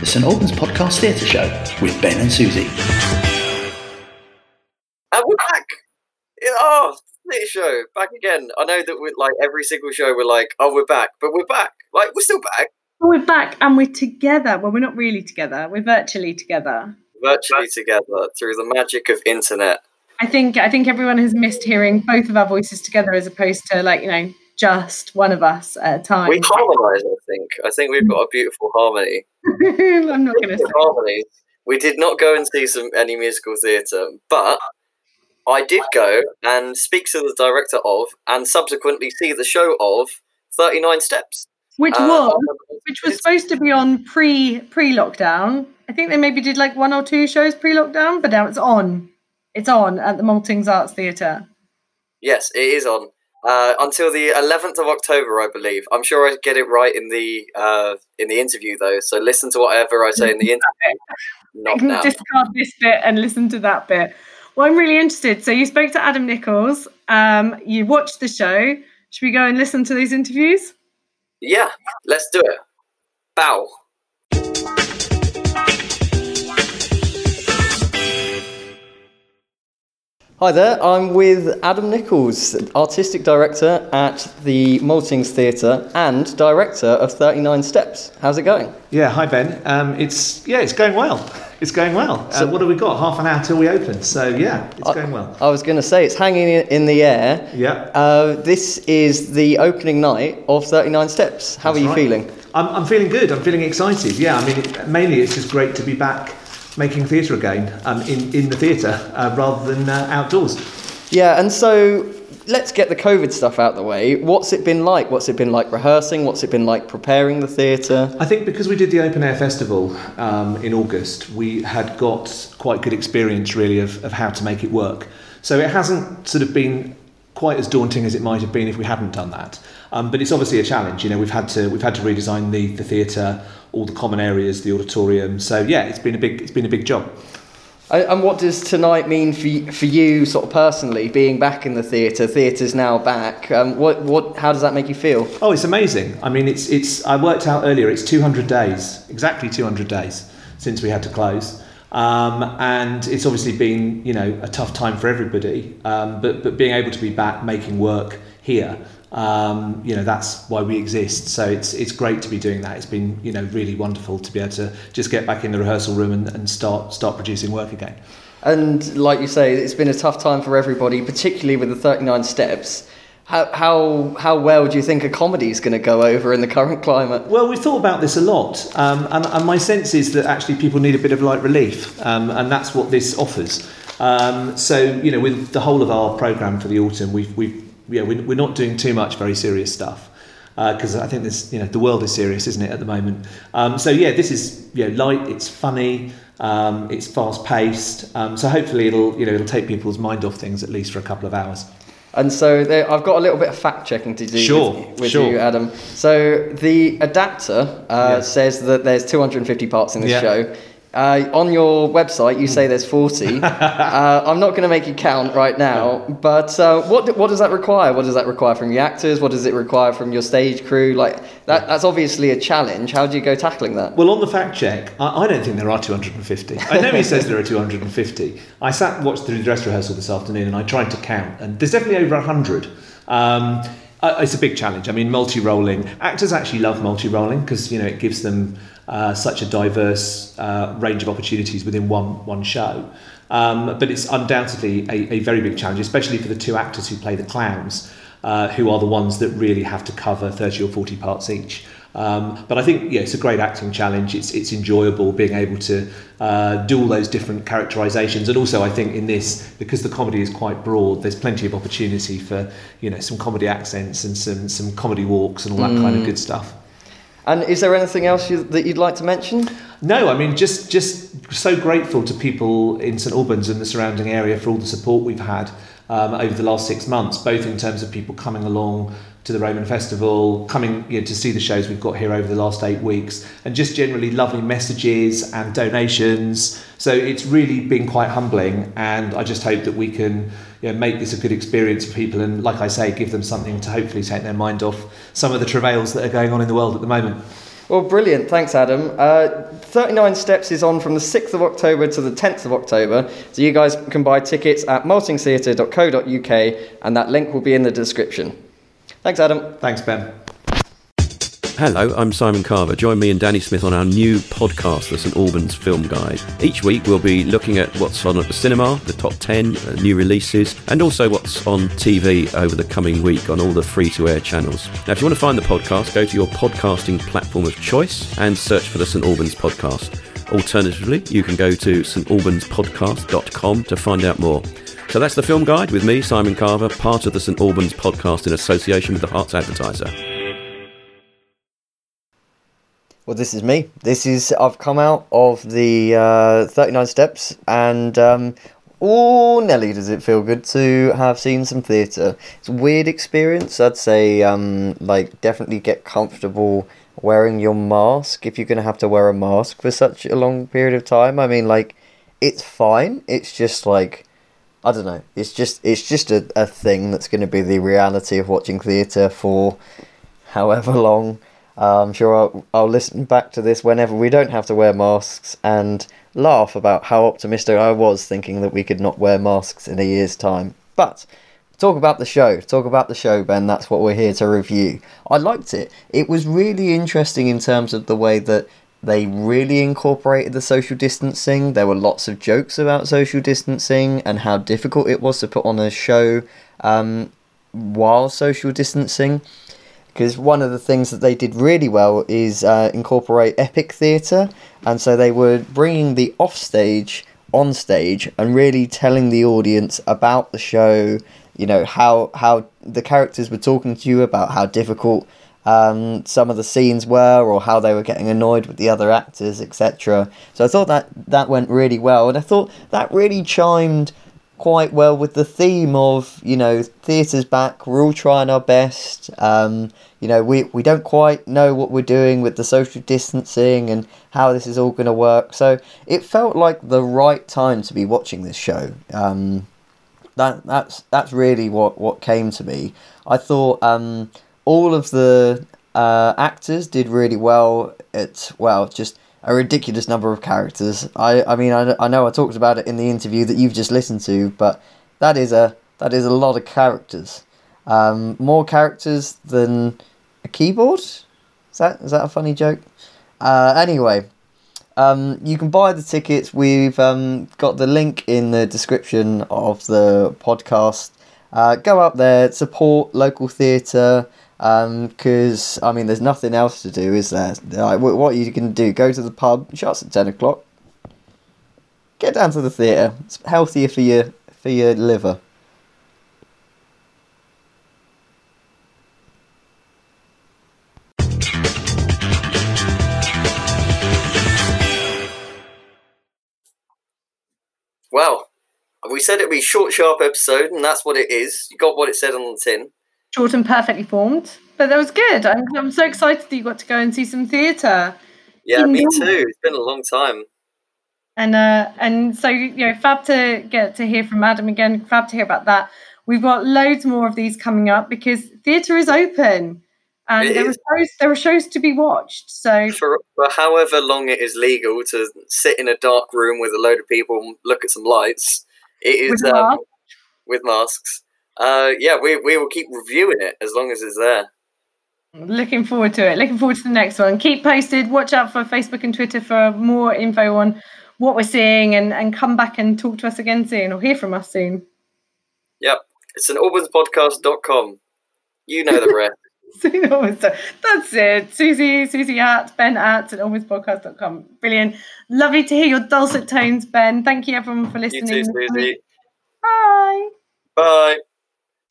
the St Albans Podcast Theatre Show with Ben and Susie. And we're back. Oh, theatre show back again. I know that with like every single show, we're like, oh, we're back, but we're back. Like we're still back, We're back and we're together. Well, we're not really together. We're virtually together. virtually together through the magic of internet. I think I think everyone has missed hearing both of our voices together as opposed to like you know just one of us at a time. We harmonise. I think. I think we've got a beautiful harmony. I'm not going to say. harmony. We did not go and see some any musical theatre, but I did go and speak to the director of, and subsequently see the show of Thirty Nine Steps. Which Uh, was which was supposed to be on pre pre lockdown. I think they maybe did like one or two shows pre lockdown, but now it's on. It's on at the Maltings Arts Theatre. Yes, it is on uh, until the 11th of October, I believe. I'm sure I get it right in the uh, in the interview though. So listen to whatever I say in the interview. Not now. discard this bit and listen to that bit. Well, I'm really interested. So you spoke to Adam Nichols. Um, you watched the show. Should we go and listen to these interviews? Yeah, let's do it. Bow. Hi there, I'm with Adam Nichols, Artistic Director at the Maltings Theatre and Director of 39 Steps. How's it going? Yeah, hi Ben. Um, it's yeah, it's going well. It's going well. So what have we got? Half an hour till we open. So yeah, it's going well. I was going to say, it's hanging in in the air. Yeah. Uh, this is the opening night of 39 Steps. How That's are you right. feeling? I'm, I'm feeling good. I'm feeling excited. Yeah, I mean, it, mainly it's just great to be back making theatre again um, in in the theatre uh, rather than uh, outdoors. Yeah, and so let's get the COVID stuff out the way. What's it been like? What's it been like rehearsing? What's it been like preparing the theatre? I think because we did the open air festival um, in August, we had got quite good experience really of, of how to make it work. So it hasn't sort of been quite as daunting as it might have been if we hadn't done that. Um, but it's obviously a challenge. You know, we've had to we've had to redesign the the theatre, all the common areas, the auditorium. So yeah, it's been a big it's been a big job. And what does tonight mean for you, for you, sort of personally, being back in the theatre? Theatre's now back. Um, what, what, how does that make you feel? Oh, it's amazing. I mean, it's it's. I worked out earlier. It's 200 days, exactly 200 days since we had to close, um, and it's obviously been you know a tough time for everybody. Um, but but being able to be back making work here, um, you know, that's why we exist. So it's it's great to be doing that. It's been you know really wonderful to be able to just get back in the rehearsal room and, and start start producing work again. And like you say, it's been a tough time for everybody, particularly with the 39 steps. How, how, how well do you think a comedy is going to go over in the current climate? Well, we've thought about this a lot, um, and, and my sense is that actually people need a bit of light relief, um, and that's what this offers. Um, so, you know, with the whole of our program for the autumn, we've, we've yeah, we're, not doing too much very serious stuff because I think this, you know, the world is serious, isn't it, at the moment? Um, so yeah, this is you know, light. It's funny. Um, it's fast paced. Um, so hopefully it'll you know it'll take people's mind off things at least for a couple of hours. And so there, I've got a little bit of fact checking to do Sure, with, with sure. you, Adam. So the adapter uh, Yeah. says that there's 250 parts in this Yeah. show. Uh, on your website, you say there's 40. uh, I'm not going to make you count right now, but uh, what what does that require? What does that require from your actors? What does it require from your stage crew? Like that, that's obviously a challenge. How do you go tackling that? Well, on the fact check, I, I don't think there are 250. I know he says there are 250. I sat and watched the dress rehearsal this afternoon and I tried to count, and there's definitely over 100. Um, it's a big challenge. I mean, multi-rolling. Actors actually love multi-rolling because you know it gives them uh, such a diverse uh, range of opportunities within one one show. Um, but it's undoubtedly a, a very big challenge, especially for the two actors who play the clowns, uh, who are the ones that really have to cover 30 or 40 parts each. Um, but I think yeah, it's a great acting challenge. It's it's enjoyable being able to uh, do all those different characterizations, and also I think in this because the comedy is quite broad, there's plenty of opportunity for you know some comedy accents and some some comedy walks and all that kind of good stuff. And is there anything else you, that you'd like to mention? No, I mean just just so grateful to people in St Albans and the surrounding area for all the support we've had um, over the last six months, both in terms of people coming along to the Roman Festival, coming you know, to see the shows we've got here over the last eight weeks, and just generally lovely messages and donations. So it's really been quite humbling, and I just hope that we can you know, make this a good experience for people, and like I say, give them something to hopefully take their mind off some of the travails that are going on in the world at the moment. Well, brilliant. Thanks, Adam. Uh, 39 Steps is on from the 6th of October to the 10th of October. So you guys can buy tickets at maltingstheatre.co.uk and that link will be in the description. Thanks, Adam. Thanks, Ben. Hello, I'm Simon Carver. Join me and Danny Smith on our new podcast, the St Albans Film Guide. Each week we'll be looking at what's on at the cinema, the top 10 uh, new releases, and also what's on TV over the coming week on all the free to air channels. Now, if you want to find the podcast, go to your podcasting platform of choice and search for the St Albans Podcast. Alternatively, you can go to stalbanspodcast.com to find out more. So that's the film guide with me, Simon Carver, part of the St Albans podcast in association with the Herts Advertiser. Well, this is me. This is I've come out of the uh, 39 steps, and um, oh, Nelly, does it feel good to have seen some theatre? It's a weird experience. I'd say, um, like, definitely get comfortable wearing your mask if you're to have to wear a mask for such a long period of time. I mean, like, it's fine. It's just like. I don't know. It's just it's just a, a thing that's going to be the reality of watching theatre for however long. I'm sure I'll, I'll listen back to this whenever we don't have to wear masks and laugh about how optimistic I was thinking that we could not wear masks in a year's time. But talk about the show. Talk about the show, Ben. That's what we're here to review. I liked it. It was really interesting in terms of the way that they really incorporated the social distancing. There were lots of jokes about social distancing and how difficult it was to put on a show um, while social distancing because one of the things that they did really well is uh, incorporate epic theatre, and so they were bringing the offstage on stage and really telling the audience about the show. You know how how the characters were talking to you about how difficult um, some of the scenes were, or how they were getting annoyed with the other actors, etc. So I thought that that went really well, and I thought that really chimed quite well with the theme of you know theatre's back we're all trying our best um, you know we, we don't quite know what we're doing with the social distancing and how this is all going to work. So it felt like the right time to be watching this show. Um, that that's that's really what what came to me. I thought um, all of the uh, actors did really well at well just a ridiculous number of characters. I, I mean, I, I know I talked about it in the interview that you've just listened to, but that is a that is a lot of characters. Um, more characters than a keyboard. Is that is that a funny joke? Uh, anyway, um, you can buy the tickets. We've um, got the link in the description of the podcast. Uh, go up there, support local theatre because um, I mean, there's nothing else to do, is there? Like, what you can do? Go to the pub. Shuts at ten o'clock. Get down to the theatre. It's healthier for your for your liver. Well, we said it'd be short, sharp episode, and that's what it is. You got what it said on the tin short and perfectly formed. But that was good. I'm, I'm so excited that you got to go and see some theatre. Yeah, me too. It's been a long time. And uh, and so you know, fab to get to hear from Adam again. Fab to hear about that. We've got loads more of these coming up because theatre is open, and it there is. are shows there are shows to be watched. So for, for however long it is legal to sit in a dark room with a load of people and look at some lights, it is with, um, with masks uh, yeah, we, we will keep reviewing it as long as it's there. Looking forward to it. Looking forward to the next one. Keep posted. Watch out for Facebook and Twitter for more info on what we're seeing and, and come back and talk to us again soon or hear from us soon. Yep. It's an albanspodcast.com. You know the rest. That's it. Susie, Susie at Ben at and. Brilliant. Lovely to hear your dulcet tones, Ben. Thank you everyone for listening. You too, Susie. Bye. Bye.